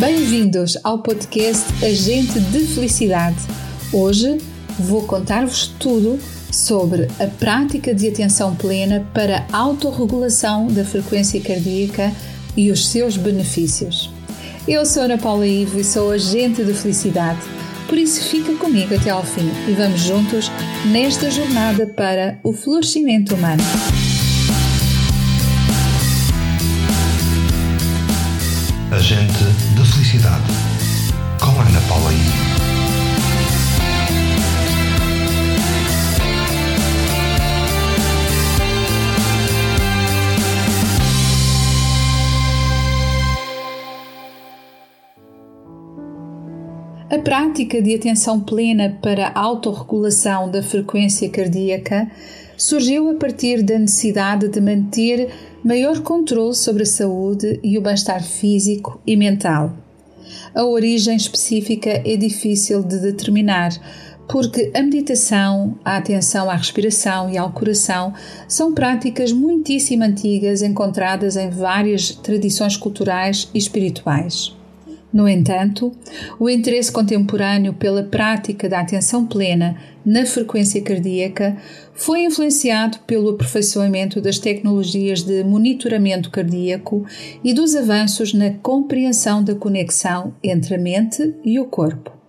Bem-vindos ao podcast Agente de Felicidade. Hoje vou contar-vos tudo sobre a prática de atenção plena para a autorregulação da frequência cardíaca e os seus benefícios. Eu sou Ana Paula Ivo e sou agente de felicidade, por isso fica comigo até ao fim e vamos juntos nesta jornada para o florescimento humano. Agente de Felicidade, com Ana Paula I. A prática de atenção plena para a autorregulação da frequência cardíaca surgiu a partir da necessidade de manter maior controle sobre a saúde e o bem-estar físico e mental. A origem específica é difícil de determinar, porque a meditação, a atenção à respiração e ao coração são práticas muitíssimo antigas encontradas em várias tradições culturais e espirituais. No entanto, o interesse contemporâneo pela prática da atenção plena na frequência cardíaca foi influenciado pelo aperfeiçoamento das tecnologias de monitoramento cardíaco e dos avanços na compreensão da conexão entre a mente e o corpo.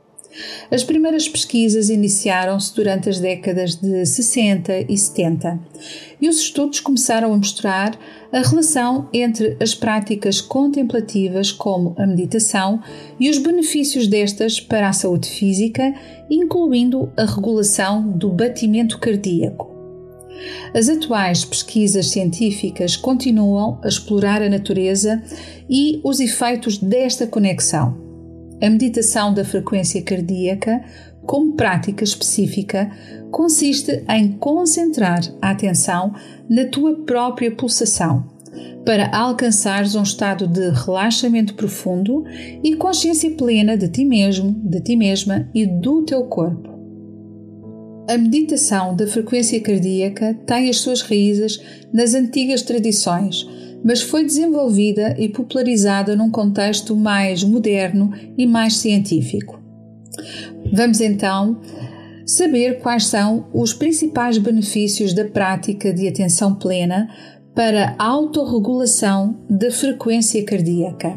As primeiras pesquisas iniciaram-se durante as décadas de 60 e 70 e os estudos começaram a mostrar a relação entre as práticas contemplativas, como a meditação, e os benefícios destas para a saúde física, incluindo a regulação do batimento cardíaco. As atuais pesquisas científicas continuam a explorar a natureza e os efeitos desta conexão. A meditação da frequência cardíaca, como prática específica, consiste em concentrar a atenção na tua própria pulsação para alcançares um estado de relaxamento profundo e consciência plena de ti mesmo, de ti mesma e do teu corpo. A meditação da frequência cardíaca tem as suas raízes nas antigas tradições, mas foi desenvolvida e popularizada num contexto mais moderno e mais científico. Vamos então saber quais são os principais benefícios da prática de atenção plena para a autorregulação da frequência cardíaca.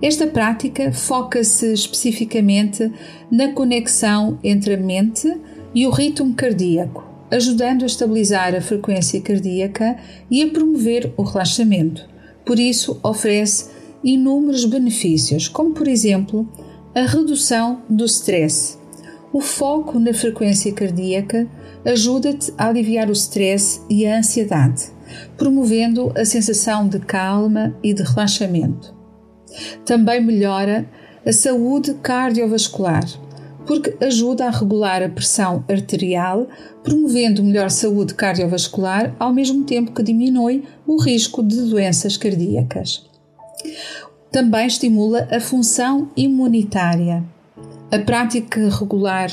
Esta prática foca-se especificamente na conexão entre a mente e o ritmo cardíaco, ajudando a estabilizar a frequência cardíaca e a promover o relaxamento. Por isso, oferece inúmeros benefícios, como por exemplo a redução do stress. O foco na frequência cardíaca ajuda-te a aliviar o stress e a ansiedade, promovendo a sensação de calma e de relaxamento. Também melhora a saúde cardiovascular, porque ajuda a regular a pressão arterial, promovendo melhor saúde cardiovascular, ao mesmo tempo que diminui o risco de doenças cardíacas. Também estimula a função imunitária. A prática regular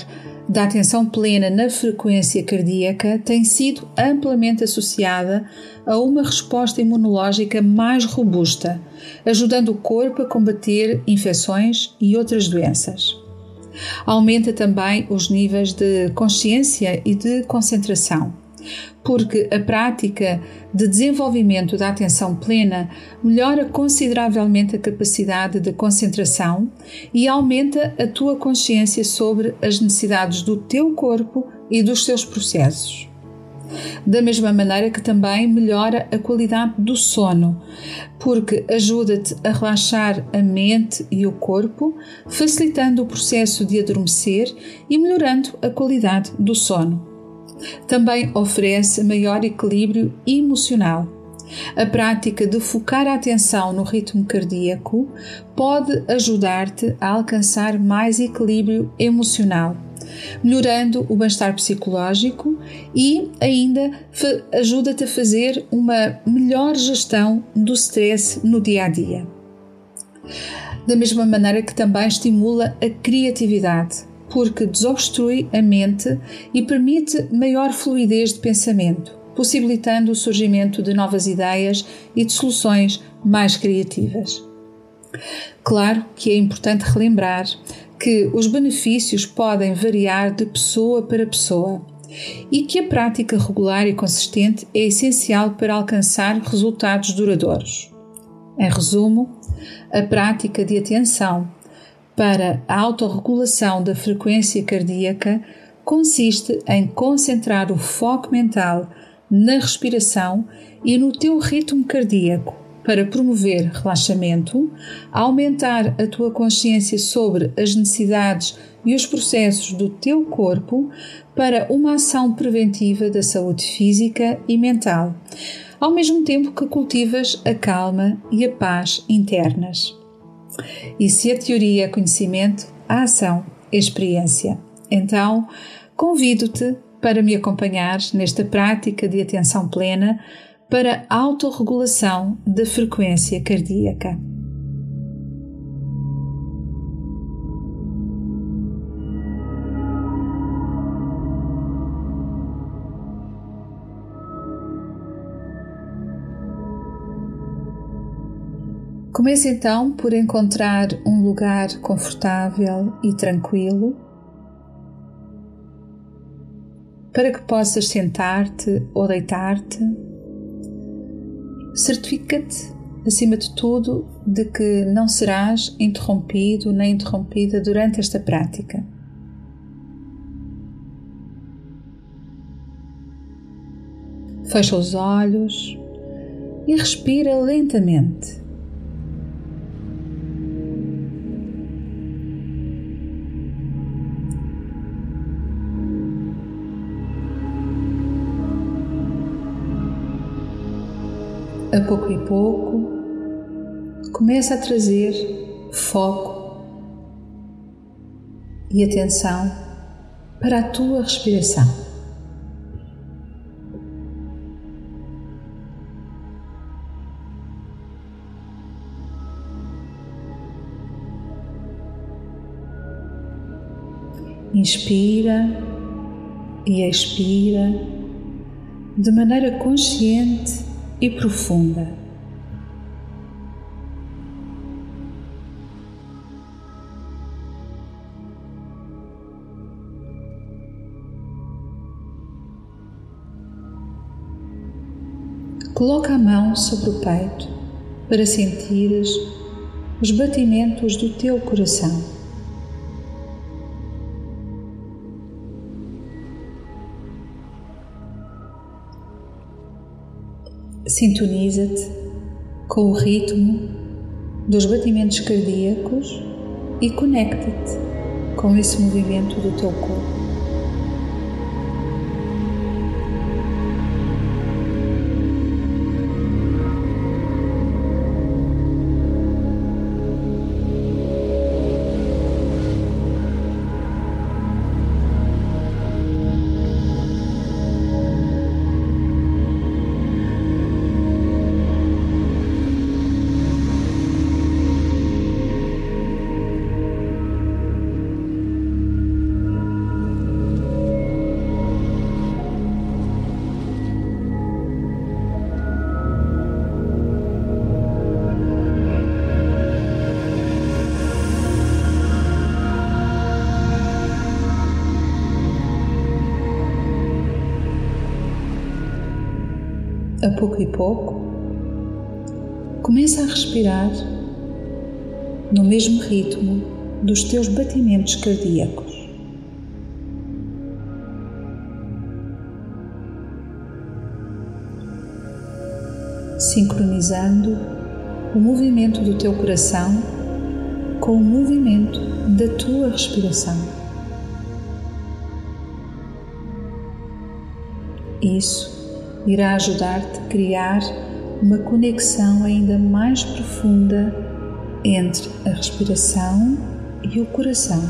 da atenção plena na frequência cardíaca tem sido amplamente associada a uma resposta imunológica mais robusta, ajudando o corpo a combater infecções e outras doenças. Aumenta também os níveis de consciência e de concentração porque a prática de desenvolvimento da atenção plena melhora consideravelmente a capacidade de concentração e aumenta a tua consciência sobre as necessidades do teu corpo e dos teus processos. Da mesma maneira que também melhora a qualidade do sono, porque ajuda-te a relaxar a mente e o corpo, facilitando o processo de adormecer e melhorando a qualidade do sono. Também oferece maior equilíbrio emocional. A prática de focar a atenção no ritmo cardíaco pode ajudar-te a alcançar mais equilíbrio emocional, melhorando o bem-estar psicológico e ainda ajuda-te a fazer uma melhor gestão do stress no dia a dia. Da mesma maneira que também estimula a criatividade porque desobstrui a mente e permite maior fluidez de pensamento, possibilitando o surgimento de novas ideias e de soluções mais criativas. Claro que é importante relembrar que os benefícios podem variar de pessoa para pessoa e que a prática regular e consistente é essencial para alcançar resultados duradouros. Em resumo, a prática de atenção para a autorregulação da frequência cardíaca consiste em concentrar o foco mental na respiração e no teu ritmo cardíaco para promover relaxamento, aumentar a tua consciência sobre as necessidades e os processos do teu corpo para uma ação preventiva da saúde física e mental, ao mesmo tempo que cultivas a calma e a paz internas. E se a teoria é conhecimento, a ação é experiência. Então, convido-te para me acompanhar nesta prática de atenção plena para autorregulação da frequência cardíaca. Comece então por encontrar um lugar confortável e tranquilo para que possas sentar-te ou deitar-te. Certifica-te, acima de tudo, de que não serás interrompido nem interrompida durante esta prática. Fecha os olhos e respira lentamente. A pouco e pouco, começa a trazer foco e atenção para a tua respiração. Inspira e expira de maneira consciente e profunda. Coloca a mão sobre o peito para sentires os batimentos do teu coração. Sintoniza-te com o ritmo dos batimentos cardíacos e conecta-te com esse movimento do teu corpo. A pouco e pouco, começa a respirar no mesmo ritmo dos teus batimentos cardíacos. Sincronizando o movimento do teu coração com o movimento da tua respiração. Isso irá ajudar-te a criar uma conexão ainda mais profunda entre a respiração e o coração.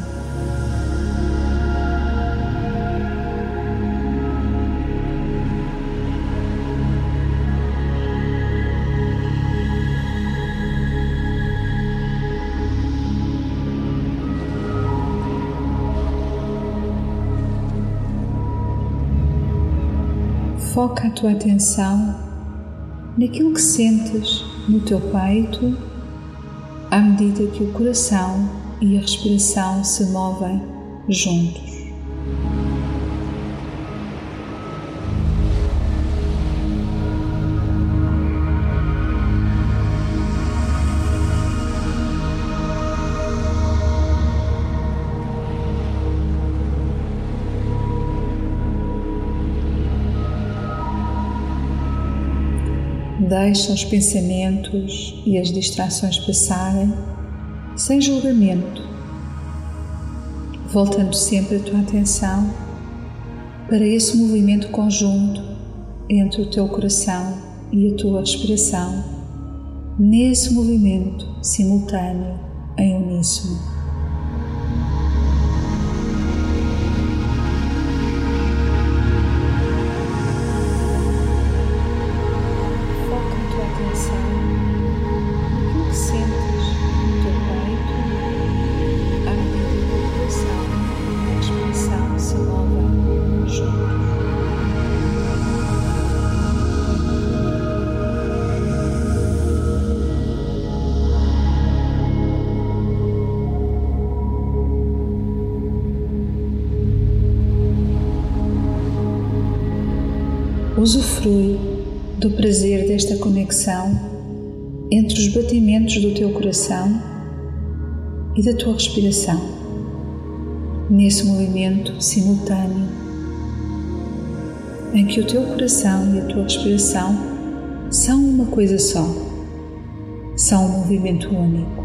Foca a tua atenção naquilo que sentes no teu peito à medida que o coração e a respiração se movem juntos. Deixa os pensamentos e as distrações passarem sem julgamento, voltando sempre a tua atenção para esse movimento conjunto entre o teu coração e a tua respiração, nesse movimento simultâneo em uníssono. Do prazer desta conexão entre os batimentos do teu coração e da tua respiração, nesse movimento simultâneo em que o teu coração e a tua respiração são uma coisa só, são um movimento único.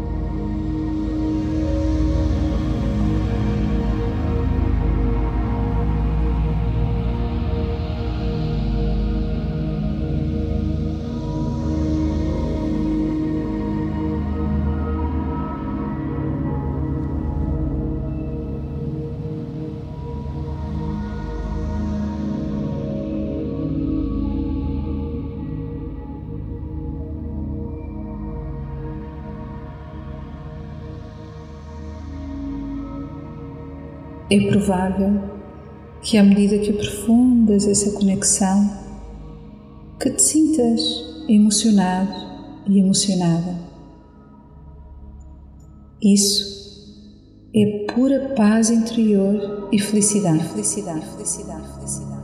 É provável que, à medida que aprofundas essa conexão, que te sintas emocionado e emocionada. Isso é pura paz interior e felicidade. Felicidade, felicidade, felicidade.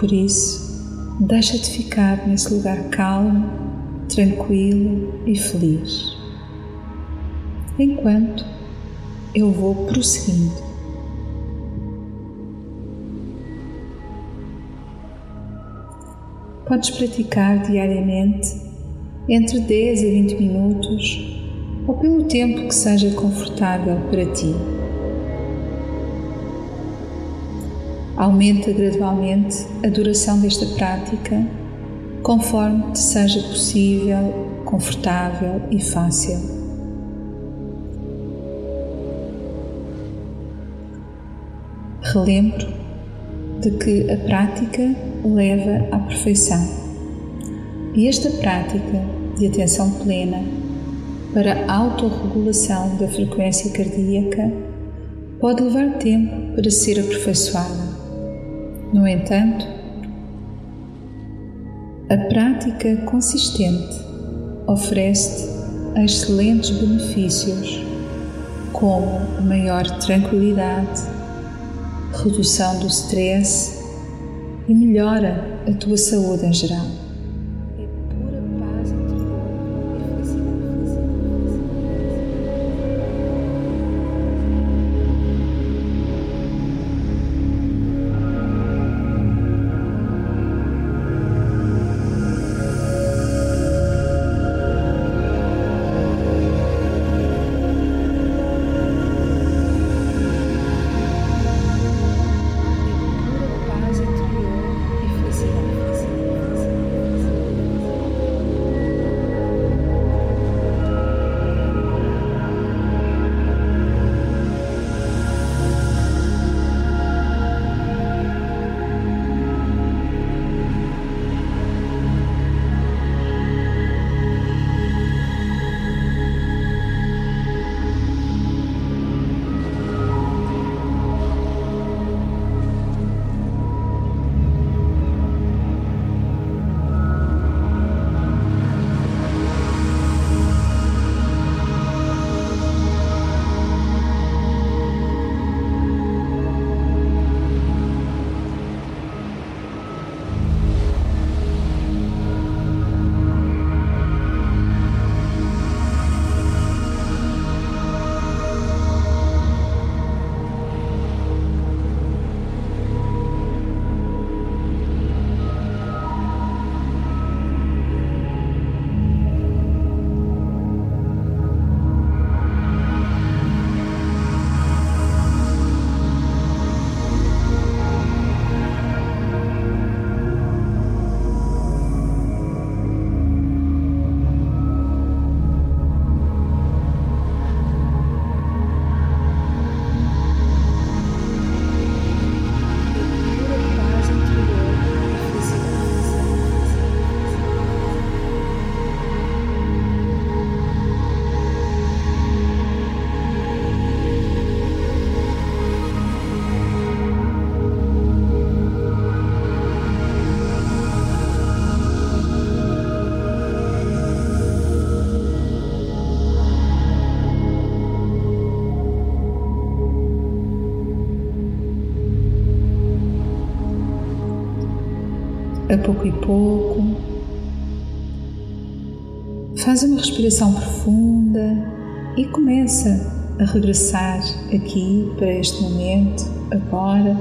Por isso, deixa-te ficar nesse lugar calmo, tranquilo e feliz. Enquanto eu vou prosseguindo. Podes praticar diariamente entre 10 a 20 minutos ou pelo tempo que seja confortável para ti. Aumenta gradualmente a duração desta prática conforme te seja possível, confortável e fácil. Relembro de que a prática leva à perfeição e esta prática de atenção plena para autorregulação da frequência cardíaca pode levar tempo para ser aperfeiçoada. No entanto, a prática consistente oferece-te excelentes benefícios, como maior tranquilidade, redução do stress e melhora a tua saúde em geral. Pouco e pouco. Faz uma respiração profunda e começa a regressar aqui para este momento, agora.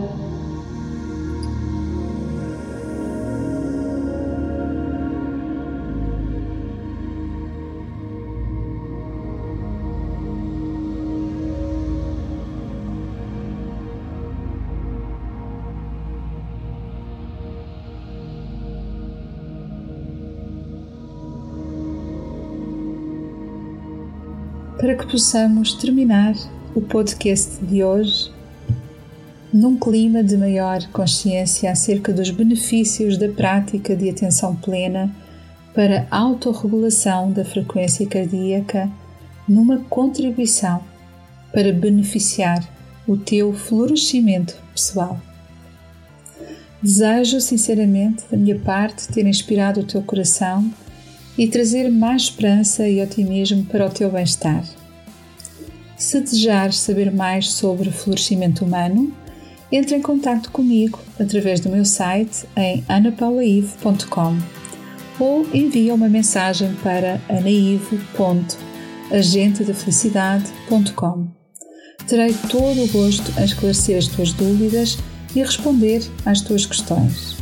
Para que possamos terminar o podcast de hoje num clima de maior consciência acerca dos benefícios da prática de atenção plena para a autorregulação da frequência cardíaca numa contribuição para beneficiar o teu florescimento pessoal. Desejo sinceramente, da minha parte, ter inspirado o teu coração e trazer mais esperança e otimismo para o teu bem-estar. Se desejares saber mais sobre florescimento humano, entre em contato comigo através do meu site em anapaulaive.com ou envia uma mensagem para anaivo.agentedafelicidade.com. Terei todo o gosto em esclarecer as tuas dúvidas e responder às tuas questões.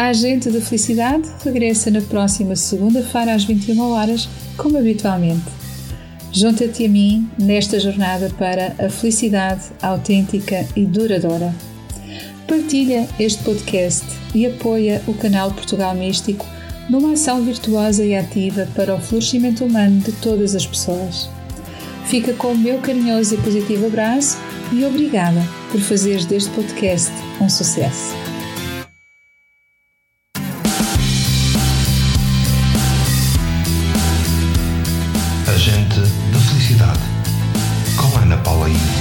A Agente da Felicidade regressa na próxima segunda-feira às 21 horas, como habitualmente. Junta-te a mim nesta jornada para a felicidade autêntica e duradoura. Partilha este podcast e apoia o canal Portugal Místico numa ação virtuosa e ativa para o florescimento humano de todas as pessoas. Fica com o meu carinhoso e positivo abraço e obrigada por fazeres deste podcast um sucesso. Agente da Felicidade, com Ana Paula I.